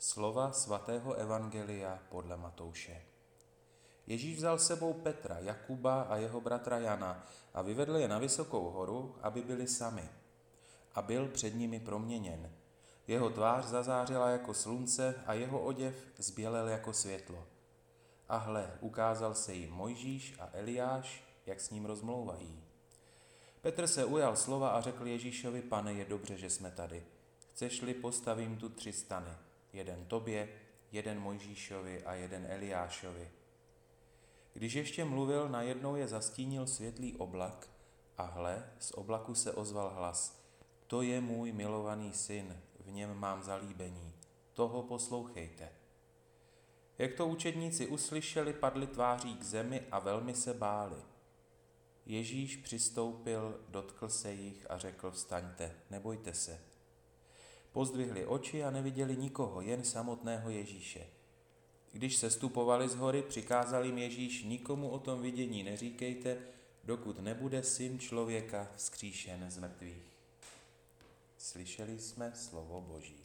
Slova svatého Evangelia podle Matouše. Ježíš vzal sebou Petra, Jakuba a jeho bratra Jana a vyvedl je na vysokou horu, aby byli sami. A byl před nimi proměněn. Jeho tvář zazářila jako slunce a jeho oděv zbělel jako světlo. A hle, ukázal se jim Mojžíš a Eliáš, jak s ním rozmlouvají. Petr se ujal slova a řekl Ježíšovi, pane, je dobře, že jsme tady. Chceš-li, postavím tu tři stany. Jeden tobě, jeden Mojžíšovi a jeden Eliášovi. Když ještě mluvil, najednou je zastínil světlý oblak a hle, z oblaku se ozval hlas. To je můj milovaný syn, v něm mám zalíbení. Toho poslouchejte. Jak to učedníci uslyšeli, padli tváří k zemi a velmi se báli. Ježíš přistoupil, dotkl se jich a řekl, vstaňte, nebojte se. Pozdvihli oči a neviděli nikoho, jen samotného Ježíše. Když se stupovali z hory, přikázal jim Ježíš, nikomu o tom vidění neříkejte, dokud nebude syn člověka vzkříšen z mrtvých. Slyšeli jsme slovo Boží.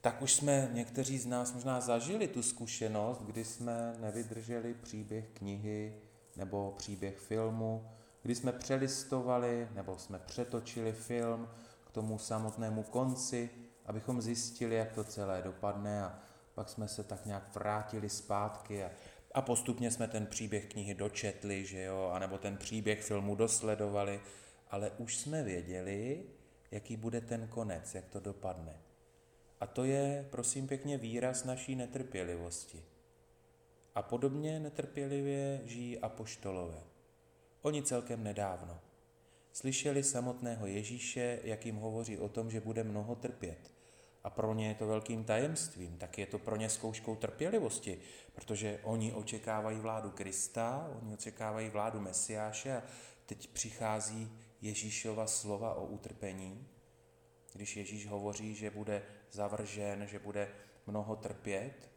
Tak už jsme někteří z nás možná zažili tu zkušenost, kdy jsme nevydrželi příběh knihy nebo příběh filmu, kdy jsme přelistovali nebo jsme přetočili film tomu samotnému konci, abychom zjistili, jak to celé dopadne a pak jsme se tak nějak vrátili zpátky a, a postupně jsme ten příběh knihy dočetli, že jo, anebo ten příběh filmu dosledovali, ale už jsme věděli, jaký bude ten konec, jak to dopadne. A to je, prosím pěkně, výraz naší netrpělivosti. A podobně netrpělivě žijí apoštolové. Oni celkem nedávno. Slyšeli samotného Ježíše, jak jim hovoří o tom, že bude mnoho trpět. A pro ně je to velkým tajemstvím, tak je to pro ně zkouškou trpělivosti, protože oni očekávají vládu Krista, oni očekávají vládu Mesiáše a teď přichází Ježíšova slova o utrpení, když Ježíš hovoří, že bude zavržen, že bude mnoho trpět.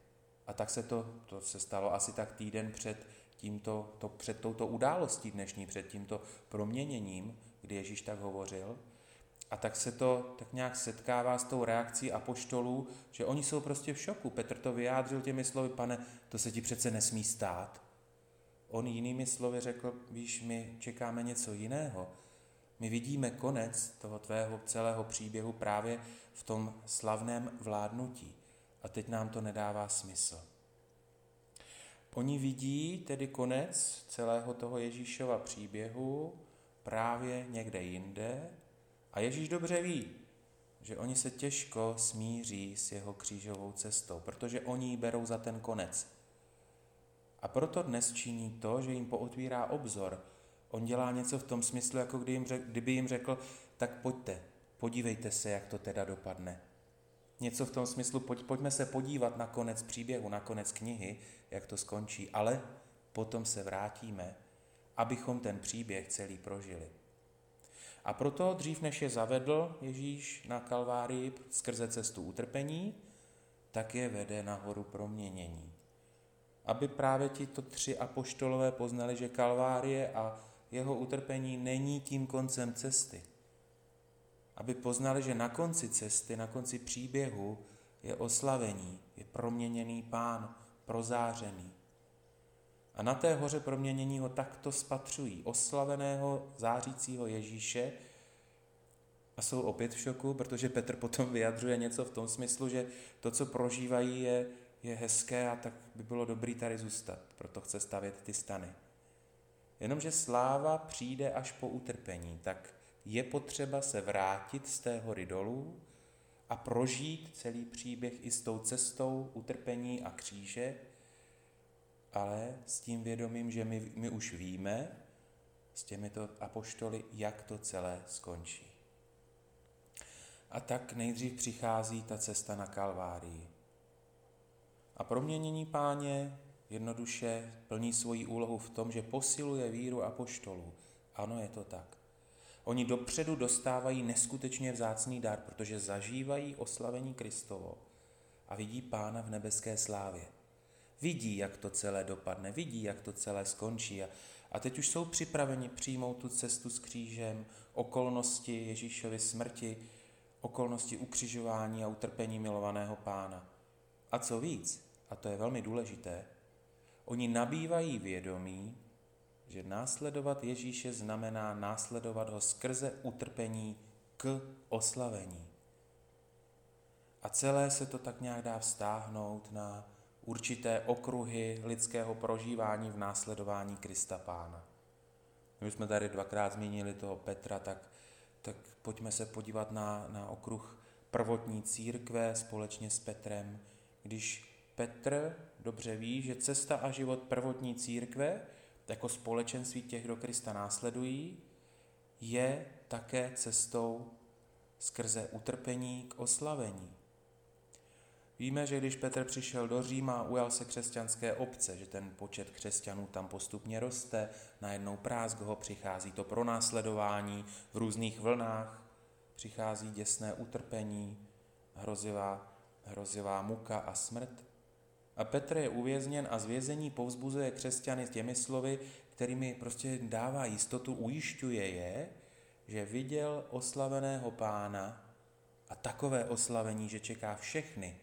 A tak se to, to se stalo asi tak týden před, tímto, to, před touto událostí dnešní, před tímto proměněním, kdy Ježíš tak hovořil. A tak se to tak nějak setkává s tou reakcí apoštolů, že oni jsou prostě v šoku. Petr to vyjádřil těmi slovy, pane, to se ti přece nesmí stát. On jinými slovy řekl, víš, my čekáme něco jiného. My vidíme konec toho tvého celého příběhu právě v tom slavném vládnutí. A teď nám to nedává smysl. Oni vidí tedy konec celého toho Ježíšova příběhu právě někde jinde a Ježíš dobře ví, že oni se těžko smíří s jeho křížovou cestou, protože oni ji berou za ten konec. A proto dnes činí to, že jim pootvírá obzor. On dělá něco v tom smyslu, jako kdy jim řek, kdyby jim řekl, tak pojďte, podívejte se, jak to teda dopadne. Něco v tom smyslu, pojď, pojďme se podívat na konec příběhu, na konec knihy, jak to skončí, ale potom se vrátíme, abychom ten příběh celý prožili. A proto dřív než je zavedl Ježíš na Kalvárii skrze cestu utrpení, tak je vede nahoru proměnění. Aby právě to tři apoštolové poznali, že Kalvárie a jeho utrpení není tím koncem cesty. Aby poznali, že na konci cesty, na konci příběhu je oslavení, je proměněný pán, prozářený. A na té hoře proměnění ho takto spatřují, oslaveného zářícího Ježíše, a jsou opět v šoku, protože Petr potom vyjadřuje něco v tom smyslu, že to, co prožívají, je, je hezké a tak by bylo dobrý tady zůstat, proto chce stavět ty stany. Jenomže sláva přijde až po utrpení, tak je potřeba se vrátit z té hory dolů a prožít celý příběh i s tou cestou utrpení a kříže, ale s tím vědomím, že my, my už víme s těmito apoštoly, jak to celé skončí. A tak nejdřív přichází ta cesta na Kalvárii. A proměnění páně jednoduše plní svoji úlohu v tom, že posiluje víru apoštolů. Ano, je to tak. Oni dopředu dostávají neskutečně vzácný dar, protože zažívají oslavení Kristovo a vidí pána v nebeské slávě. Vidí, jak to celé dopadne, vidí, jak to celé skončí a, a teď už jsou připraveni přijmout tu cestu s křížem, okolnosti Ježíšovy smrti, okolnosti ukřižování a utrpení milovaného pána. A co víc, a to je velmi důležité, oni nabývají vědomí, že následovat Ježíše znamená následovat ho skrze utrpení k oslavení. A celé se to tak nějak dá vztáhnout na určité okruhy lidského prožívání v následování Krista Pána. My jsme tady dvakrát zmínili toho Petra, tak, tak pojďme se podívat na, na okruh prvotní církve společně s Petrem. Když Petr dobře ví, že cesta a život prvotní církve, jako společenství těch, kdo Krista následují, je také cestou skrze utrpení k oslavení. Víme, že když Petr přišel do Říma, ujal se křesťanské obce, že ten počet křesťanů tam postupně roste, najednou prázk ho přichází to pronásledování v různých vlnách, přichází děsné utrpení, hrozivá, hrozivá muka a smrt. A Petr je uvězněn a z vězení povzbuzuje křesťany těmi slovy, kterými prostě dává jistotu, ujišťuje je, že viděl oslaveného pána a takové oslavení, že čeká všechny,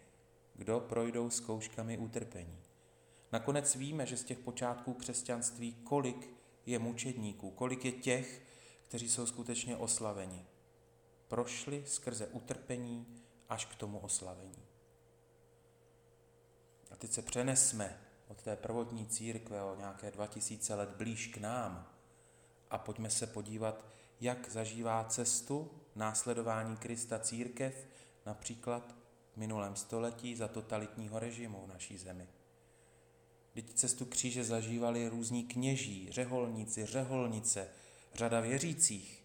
kdo projdou zkouškami utrpení. Nakonec víme, že z těch počátků křesťanství, kolik je mučedníků, kolik je těch, kteří jsou skutečně oslaveni. Prošli skrze utrpení až k tomu oslavení. A teď se přenesme od té prvotní církve o nějaké 2000 let blíž k nám a pojďme se podívat, jak zažívá cestu následování Krista církev, například minulém století za totalitního režimu v naší zemi. Vždyť cestu kříže zažívali různí kněží, řeholníci, řeholnice, řada věřících,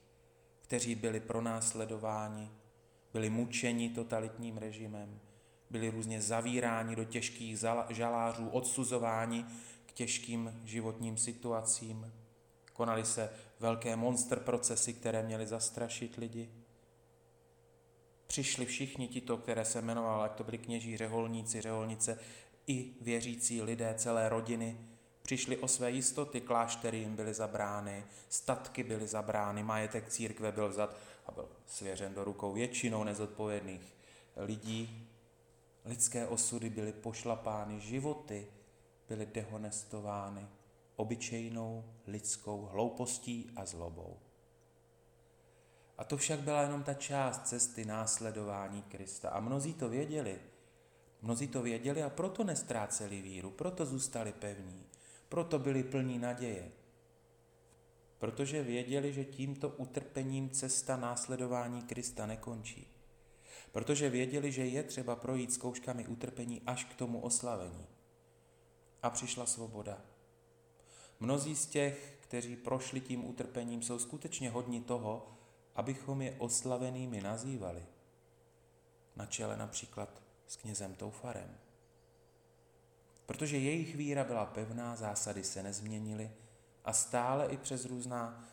kteří byli pronásledováni, byli mučeni totalitním režimem, byli různě zavíráni do těžkých žalářů, odsuzováni k těžkým životním situacím. Konaly se velké monster procesy, které měly zastrašit lidi. Přišli všichni tito, které se jmenoval, ať to byli kněží, řeholníci, řeholnice, i věřící lidé, celé rodiny, přišli o své jistoty, kláštery jim byly zabrány, statky byly zabrány, majetek církve byl vzat a byl svěřen do rukou většinou nezodpovědných lidí. Lidské osudy byly pošlapány, životy byly dehonestovány obyčejnou lidskou hloupostí a zlobou. A to však byla jenom ta část cesty následování Krista. A mnozí to věděli. Mnozí to věděli a proto nestráceli víru, proto zůstali pevní, proto byli plní naděje. Protože věděli, že tímto utrpením cesta následování Krista nekončí. Protože věděli, že je třeba projít zkouškami utrpení až k tomu oslavení. A přišla svoboda. Mnozí z těch, kteří prošli tím utrpením, jsou skutečně hodni toho, abychom je oslavenými nazývali. Na čele například s knězem Toufarem. Protože jejich víra byla pevná, zásady se nezměnily a stále i přes různá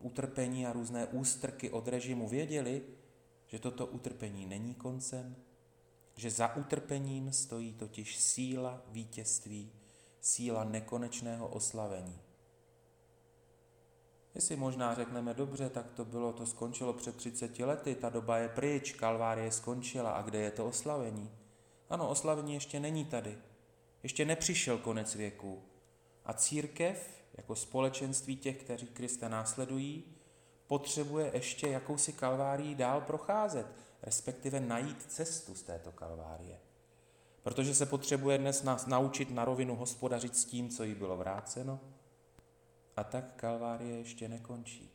utrpení a různé ústrky od režimu věděli, že toto utrpení není koncem, že za utrpením stojí totiž síla vítězství, síla nekonečného oslavení. Jestli možná řekneme dobře, tak to bylo, to skončilo před 30 lety, ta doba je pryč, kalvárie skončila a kde je to oslavení? Ano, oslavení ještě není tady. Ještě nepřišel konec věku. A církev, jako společenství těch, kteří Krista následují, potřebuje ještě jakousi kalvárii dál procházet, respektive najít cestu z této kalvárie. Protože se potřebuje dnes nás naučit na rovinu hospodařit s tím, co jí bylo vráceno, a tak kalvárie ještě nekončí.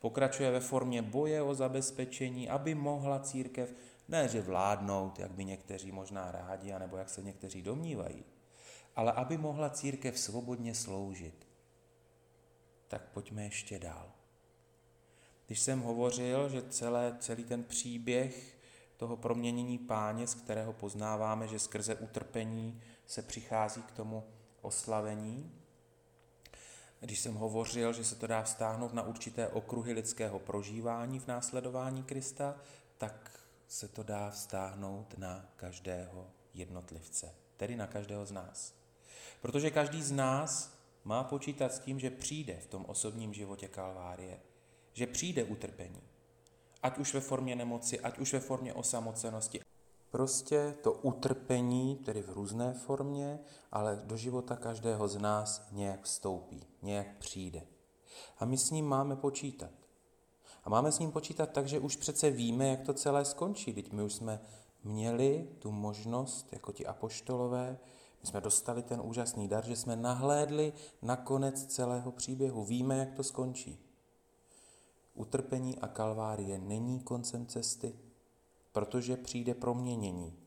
Pokračuje ve formě boje o zabezpečení, aby mohla církev ne že vládnout, jak by někteří možná rádi, anebo jak se někteří domnívají, ale aby mohla církev svobodně sloužit. Tak pojďme ještě dál. Když jsem hovořil, že celé, celý ten příběh toho proměnění páně, z kterého poznáváme, že skrze utrpení se přichází k tomu oslavení, když jsem hovořil, že se to dá vztáhnout na určité okruhy lidského prožívání v následování Krista, tak se to dá vztáhnout na každého jednotlivce, tedy na každého z nás. Protože každý z nás má počítat s tím, že přijde v tom osobním životě kalvárie, že přijde utrpení. ať už ve formě nemoci, ať už ve formě osamocenosti. Prostě to utrpení, tedy v různé formě, ale do života každého z nás nějak vstoupí, nějak přijde. A my s ním máme počítat. A máme s ním počítat tak, že už přece víme, jak to celé skončí. Teď my už jsme měli tu možnost, jako ti apoštolové, my jsme dostali ten úžasný dar, že jsme nahlédli na konec celého příběhu. Víme, jak to skončí. Utrpení a kalvárie není koncem cesty, protože přijde proměnění.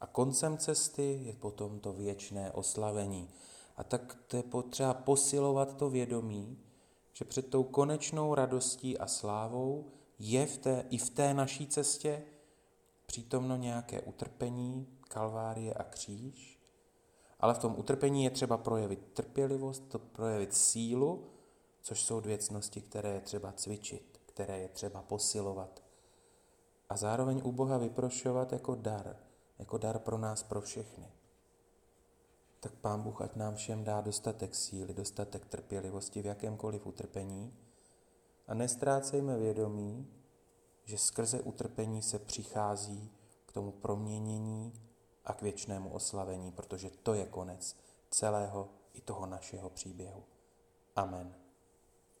A koncem cesty je potom to věčné oslavení. A tak to je potřeba posilovat to vědomí, že před tou konečnou radostí a slávou je v té, i v té naší cestě přítomno nějaké utrpení, kalvárie a kříž, ale v tom utrpení je třeba projevit trpělivost, to projevit sílu, což jsou dvě cnosti, které je třeba cvičit, které je třeba posilovat. A zároveň u Boha vyprošovat jako dar, jako dar pro nás, pro všechny. Tak Pán Bůh ať nám všem dá dostatek síly, dostatek trpělivosti v jakémkoliv utrpení a nestrácejme vědomí, že skrze utrpení se přichází k tomu proměnění a k věčnému oslavení, protože to je konec celého i toho našeho příběhu. Amen.